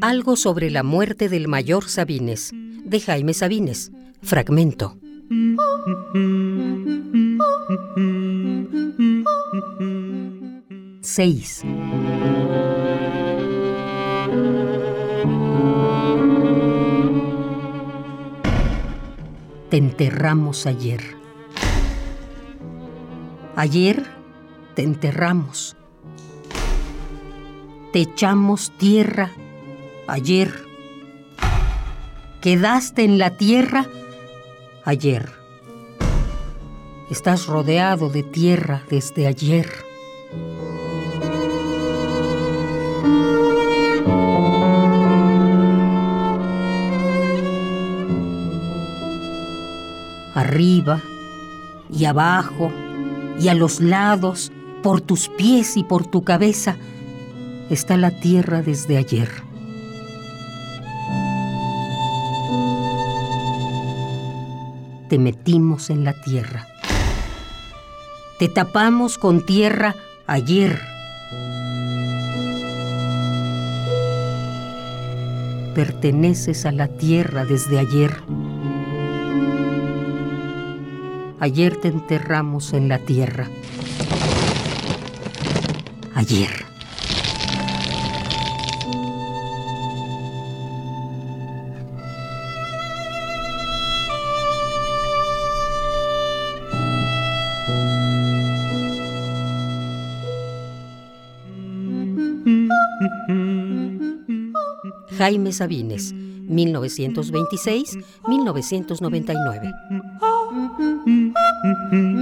Algo sobre la muerte del mayor Sabines, de Jaime Sabines. Fragmento. Seis. Te enterramos ayer. Ayer te enterramos. Te echamos tierra ayer. Quedaste en la tierra ayer. Estás rodeado de tierra desde ayer. Arriba y abajo y a los lados, por tus pies y por tu cabeza, está la tierra desde ayer. Te metimos en la tierra. Te tapamos con tierra ayer. Perteneces a la tierra desde ayer. Ayer te enterramos en la tierra. Ayer. Jaime Sabines, 1926-1999.